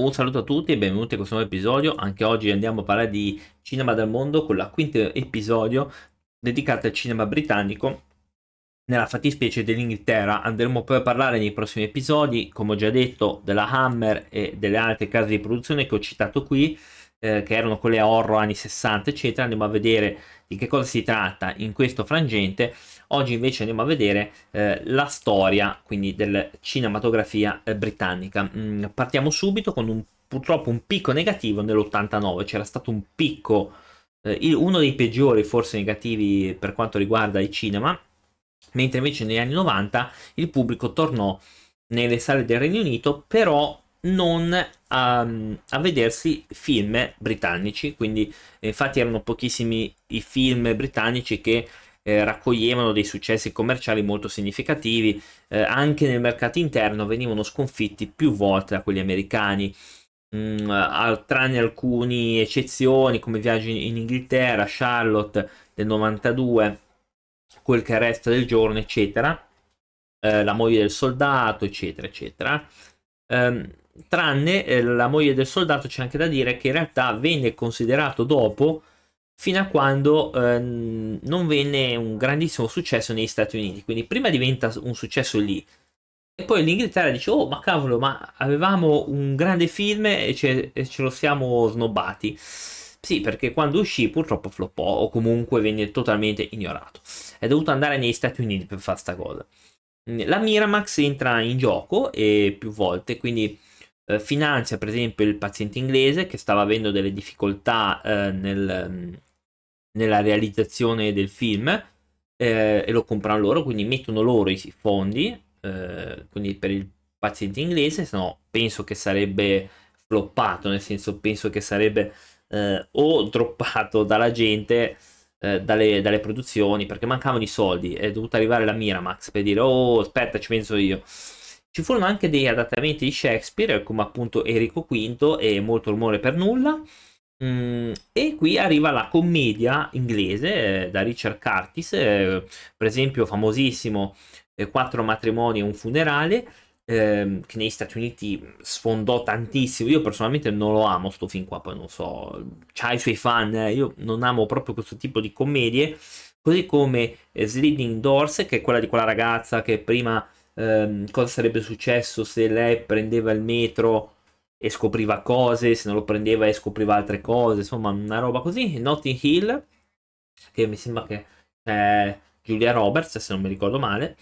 Un saluto a tutti e benvenuti a questo nuovo episodio. Anche oggi andiamo a parlare di cinema del mondo con la quinto episodio dedicato al cinema britannico, nella fattispecie dell'Inghilterra. Andremo poi a parlare nei prossimi episodi, come ho già detto, della Hammer e delle altre case di produzione che ho citato qui, eh, che erano quelle horror anni 60, eccetera. Andiamo a vedere di che cosa si tratta in questo frangente. Oggi invece andiamo a vedere eh, la storia, quindi della cinematografia eh, britannica. Mm, partiamo subito con un, purtroppo un picco negativo nell'89, c'era stato un picco, eh, uno dei peggiori forse negativi per quanto riguarda il cinema, mentre invece negli anni 90 il pubblico tornò nelle sale del Regno Unito, però non a, a, vedersi film britannici, quindi infatti erano pochissimi i film britannici che eh, raccoglievano dei successi commerciali molto significativi, eh, anche nel mercato interno venivano sconfitti più volte da quelli americani. Mm, al, tranne alcune eccezioni come Viaggi in Inghilterra, Charlotte del 92, quel che resta del giorno, eccetera, eh, la moglie del soldato, eccetera, eccetera. Um, tranne eh, la moglie del soldato c'è anche da dire che in realtà venne considerato dopo fino a quando eh, non venne un grandissimo successo negli Stati Uniti quindi prima diventa un successo lì e poi l'Inghilterra dice oh ma cavolo ma avevamo un grande film e ce, e ce lo siamo snobbati sì, perché quando uscì purtroppo floppò o comunque venne totalmente ignorato. È dovuto andare negli Stati Uniti per fare sta cosa. La Miramax entra in gioco e più volte, quindi eh, finanzia per esempio il paziente inglese che stava avendo delle difficoltà eh, nel, mm, nella realizzazione del film eh, e lo comprano loro, quindi mettono loro i fondi, eh, quindi per il paziente inglese, se no penso che sarebbe floppato, nel senso penso che sarebbe eh, o droppato dalla gente. Eh, dalle, dalle, produzioni perché mancavano i soldi è dovuta arrivare la Miramax per dire oh aspetta ci penso io ci furono anche degli adattamenti di Shakespeare, come appunto Enrico V e Molto rumore per nulla. Mm, e qui arriva la commedia inglese eh, da Richard Curtis, eh, per esempio famosissimo eh, Quattro matrimoni e un funerale, ehm, che negli Stati Uniti sfondò tantissimo. Io personalmente non lo amo sto film qua, poi non so, c'ha i suoi fan, eh, io non amo proprio questo tipo di commedie, così come eh, Sliding Doors, che è quella di quella ragazza che prima ehm, cosa sarebbe successo se lei prendeva il metro e scopriva cose, se non lo prendeva e scopriva altre cose, insomma una roba così. Notting Hill, che mi sembra che è Julia Roberts, se non mi ricordo male,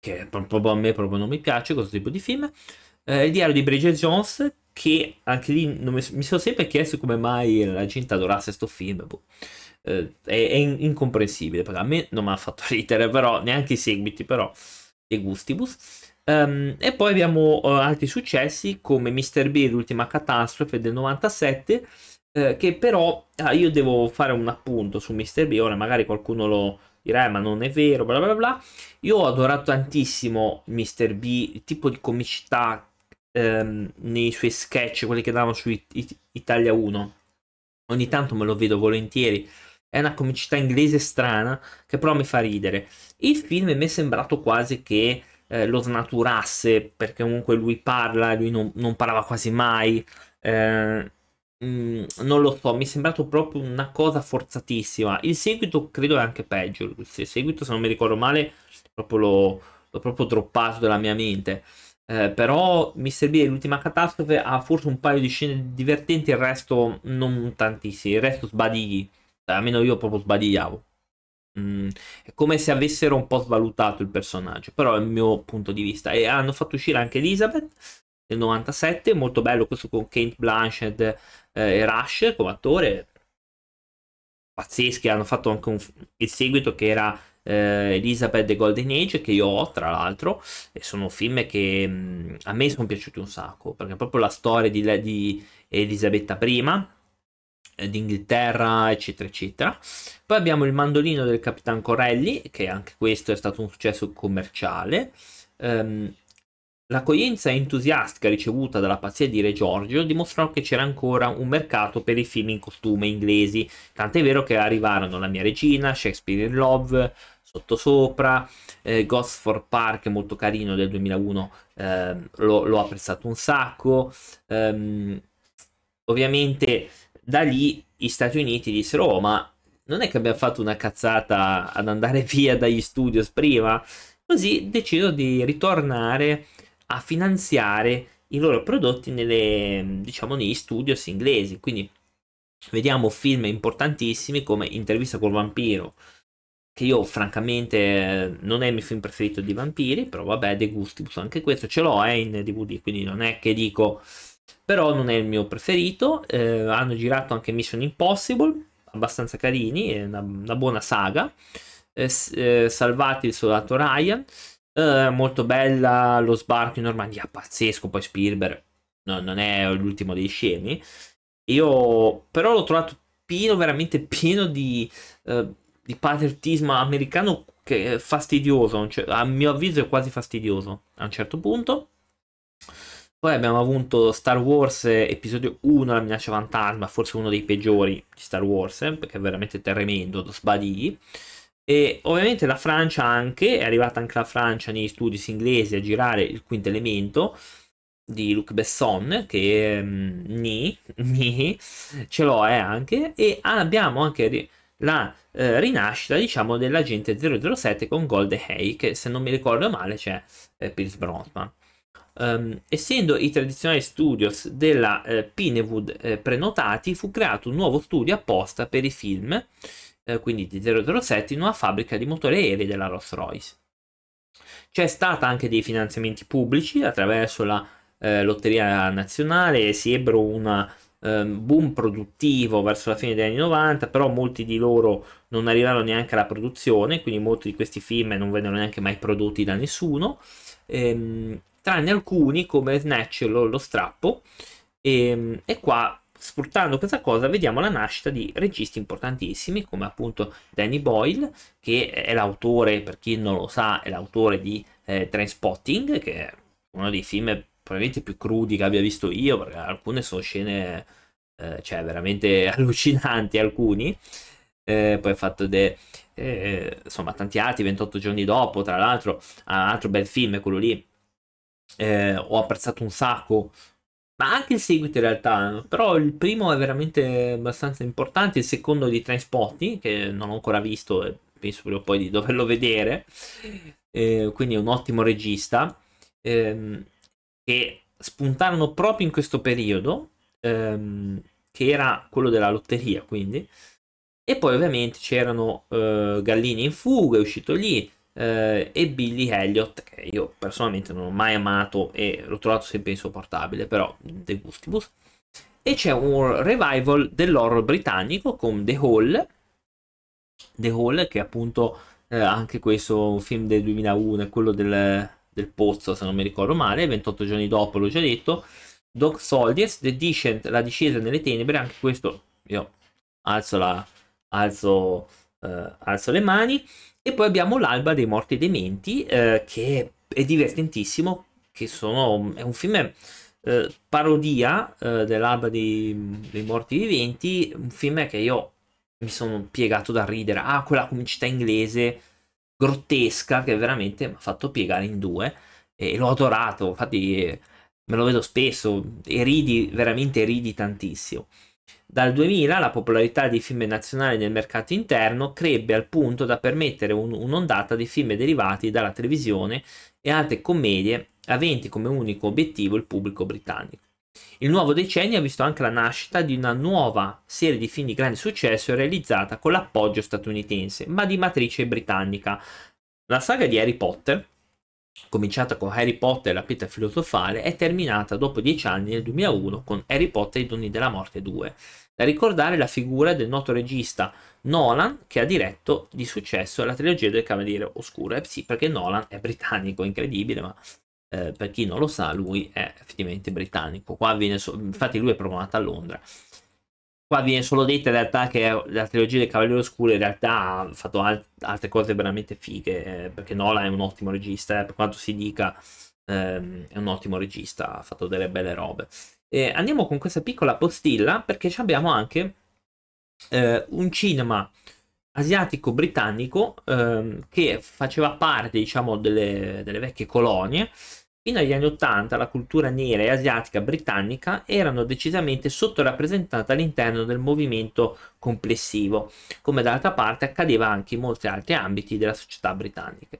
che proprio a me proprio non mi piace questo tipo di film. Eh, il diario di Bridget Jones, che anche lì mi, mi, sono sempre chiesto come mai la gente adorasse questo film. Boh. Eh, è, è, incomprensibile, perché a me non mi ha fatto ridere, però neanche i seguiti, però De Gustibus. Um, e poi abbiamo uh, altri successi come Mr. B, l'ultima catastrofe del 97, uh, che però uh, io devo fare un appunto su Mr. B, ora magari qualcuno lo dirà eh, ma non è vero, bla bla bla. Io ho adorato tantissimo Mr. B, il tipo di comicità um, nei suoi sketch, quelli che davano su It- Italia 1. Ogni tanto me lo vedo volentieri è una comicità inglese strana che però mi fa ridere. Il film mi è sembrato quasi che eh, lo snaturasse perché comunque lui parla, lui non, non parlava quasi mai. Eh, mm, non lo so, mi è sembrato proprio una cosa forzatissima. Il seguito credo è anche peggio. Il seguito, se non mi ricordo male, proprio l'ho, l'ho proprio droppato dalla mia mente. Eh, però Mr. B e l'ultima catastrofe ha forse un paio di scene divertenti, il resto non tantissimi, il resto sbadigli almeno io proprio sbadigliavo. Mm, è come se avessero un po' svalutato il personaggio, però è il mio punto di vista. E hanno fatto uscire anche Elizabeth nel 97, molto bello questo con Kate Blanchett eh, e Rush come attore. Pazzeschi, hanno fatto anche un, il seguito che era eh, Elizabeth The Golden Age, che io ho tra l'altro, e sono film che mh, mm, a me sono piaciuti un sacco, perché proprio la storia di, di Elisabetta I d'Inghilterra, eccetera, eccetera. Poi abbiamo il mandolino del Capitan Corelli, che anche questo è stato un successo commerciale. Um, L'accoglienza entusiastica ricevuta dalla pazzia di Re Giorgio dimostrò che c'era ancora un mercato per i film in costume inglesi, tant'è vero che arrivarono La mia regina, Shakespeare in Love, Sottosopra, eh, Ghost for Park, molto carino del 2001, eh, l'ho, l'ho, apprezzato un sacco. Um, ovviamente da lì gli Stati Uniti dissero, oh ma non è che abbiamo fatto una cazzata ad andare via dagli studios prima? Così decido di ritornare a finanziare i loro prodotti nelle, diciamo, negli studios inglesi. Quindi vediamo film importantissimi come Intervista col vampiro, che io francamente non è il mio film preferito di vampiri, però vabbè, De Gustibus anche questo ce l'ho eh, in DVD, quindi non è che dico, però non è il mio preferito. Eh, hanno girato anche Mission Impossible, abbastanza carini, è una, una buona saga. Eh, eh salvati il soldato Ryan, eh, molto bella lo sbarco in Normandia, pazzesco, poi Spielberg no, non è l'ultimo dei scemi. Io però l'ho trovato pieno, veramente pieno di, uh, di patriottismo americano che è fastidioso, cioè, a mio avviso è quasi fastidioso a un certo punto. Poi abbiamo avuto Star Wars episodio 1, la minaccia fantasma, forse uno dei peggiori di Star Wars, perché è veramente tremendo, sbadì. E ovviamente la Francia anche, è arrivata anche la Francia negli studi inglesi a girare il quinto elemento di Luc Besson, che um, ni, ni, ce l'ho eh, anche, e abbiamo anche la eh, rinascita, diciamo, dell'agente 007 con Gold Hay, che se non mi ricordo male c'è eh, Pierce Brosnan. Um, essendo i tradizionali studios della eh, Pinewood eh, prenotati, fu creato un nuovo studio apposta per i film eh, quindi di 007, in una fabbrica di motori aerei della Rolls-Royce. C'è stata anche dei finanziamenti pubblici attraverso la eh, Lotteria Nazionale, si ebbero un eh, boom produttivo verso la fine degli anni 90, però molti di loro non arrivarono neanche alla produzione, quindi molti di questi film non vennero neanche mai prodotti da nessuno, ehm, tranne alcuni come Snatch, lo, lo strappo, e, ehm, e qua sfruttando questa cosa vediamo la nascita di registi importantissimi come appunto Danny Boyle che è l'autore per chi non lo sa è l'autore di eh, Trainspotting che è uno dei film probabilmente più crudi che abbia visto io perché alcune sono scene eh, cioè veramente allucinanti alcuni. Eh, poi ha fatto de, eh, insomma tanti altri 28 giorni dopo tra l'altro un altro bel film quello lì eh, ho apprezzato un sacco ma anche il seguito in realtà, però il primo è veramente abbastanza importante, il secondo di Trainspotting, che non ho ancora visto e penso prima o poi di doverlo vedere, eh, quindi è un ottimo regista, ehm, che spuntarono proprio in questo periodo, ehm, che era quello della lotteria, quindi, e poi ovviamente c'erano eh, Gallini in fuga, è uscito lì, eh, e Billy Elliot, che io personalmente non ho mai amato e l'ho trovato sempre insopportabile, però The Gustibus. E c'è un revival dell'horror britannico con The Hall, The Hall che appunto eh, anche questo un film del 2001, è quello del, del pozzo se non mi ricordo male, 28 giorni dopo l'ho già detto, Dog Soldiers, The Descent, la discesa nelle tenebre, anche questo io alzo, la, alzo, eh, alzo le mani. E poi abbiamo l'Alba dei Morti e dei Menti, eh, che è divertentissimo, che sono, è un film eh, parodia eh, dell'Alba dei, dei, Morti Viventi, un film che io mi sono piegato da ridere. Ha ah, quella comicità inglese grottesca che veramente mi ha fatto piegare in due e l'ho adorato, infatti me lo vedo spesso e ridi, veramente ridi tantissimo. Dal 2000 la popolarità dei film nazionali nel mercato interno crebbe al punto da permettere un, un'ondata di film derivati dalla televisione e altre commedie aventi come unico obiettivo il pubblico britannico. Il nuovo decennio ha visto anche la nascita di una nuova serie di film di grande successo realizzata con l'appoggio statunitense, ma di matrice britannica. La saga di Harry Potter, cominciata con Harry Potter e la pietra filosofale, è terminata dopo dieci anni nel 2001 con Harry Potter e i doni della morte 2. Da ricordare la figura del noto regista Nolan che ha diretto di successo la trilogia del Cavaliere Oscuro. Eh sì, perché Nolan è britannico, incredibile, ma eh, per chi non lo sa, lui è effettivamente britannico. Qua viene so- infatti lui è promonato a Londra. Qua viene solo detto in realtà che la trilogia del Cavaliere Oscuro in realtà ha fatto alt- altre cose veramente fighe, eh, perché Nolan è un ottimo regista, eh, per quanto si dica ehm, è un ottimo regista, ha fatto delle belle robe. E andiamo con questa piccola postilla perché abbiamo anche eh, un cinema asiatico-britannico ehm, che faceva parte, diciamo, delle, delle vecchie colonie Fino agli anni Ottanta la cultura nera e asiatica britannica erano decisamente sottorappresentate all'interno del movimento complessivo, come d'altra parte accadeva anche in molti altri ambiti della società britannica.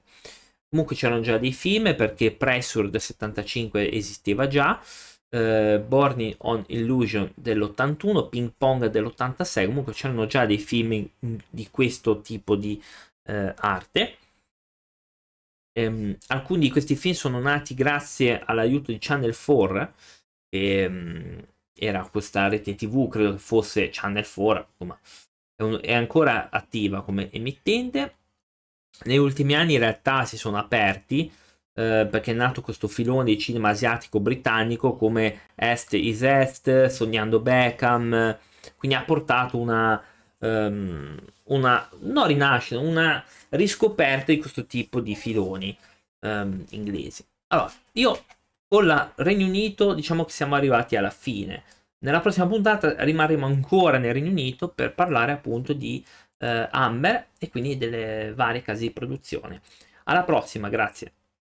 Comunque c'erano già dei film perché Pressure del 75 esisteva già, eh, Born on Illusion dell'81, Ping Pong dell'86, comunque c'erano già dei film di questo tipo di eh, arte ehm, alcuni di questi film sono nati grazie all'aiuto di Channel 4, che ehm, era questa rete TV, credo che fosse Channel 4, insomma, è, un, è ancora attiva come emittente. Negli ultimi anni in realtà si sono aperti eh, perché è nato questo filone di cinema asiatico britannico come Est is Est, Sognando Beckham, quindi ha portato una, um, una non rinascita, una riscoperta di questo tipo di filoni um, inglesi. Allora, io con la Regno Unito diciamo che siamo arrivati alla fine. Nella prossima puntata rimarremo ancora nel Regno Unito per parlare appunto di uh, Amber e quindi delle varie case di produzione. Alla prossima, grazie.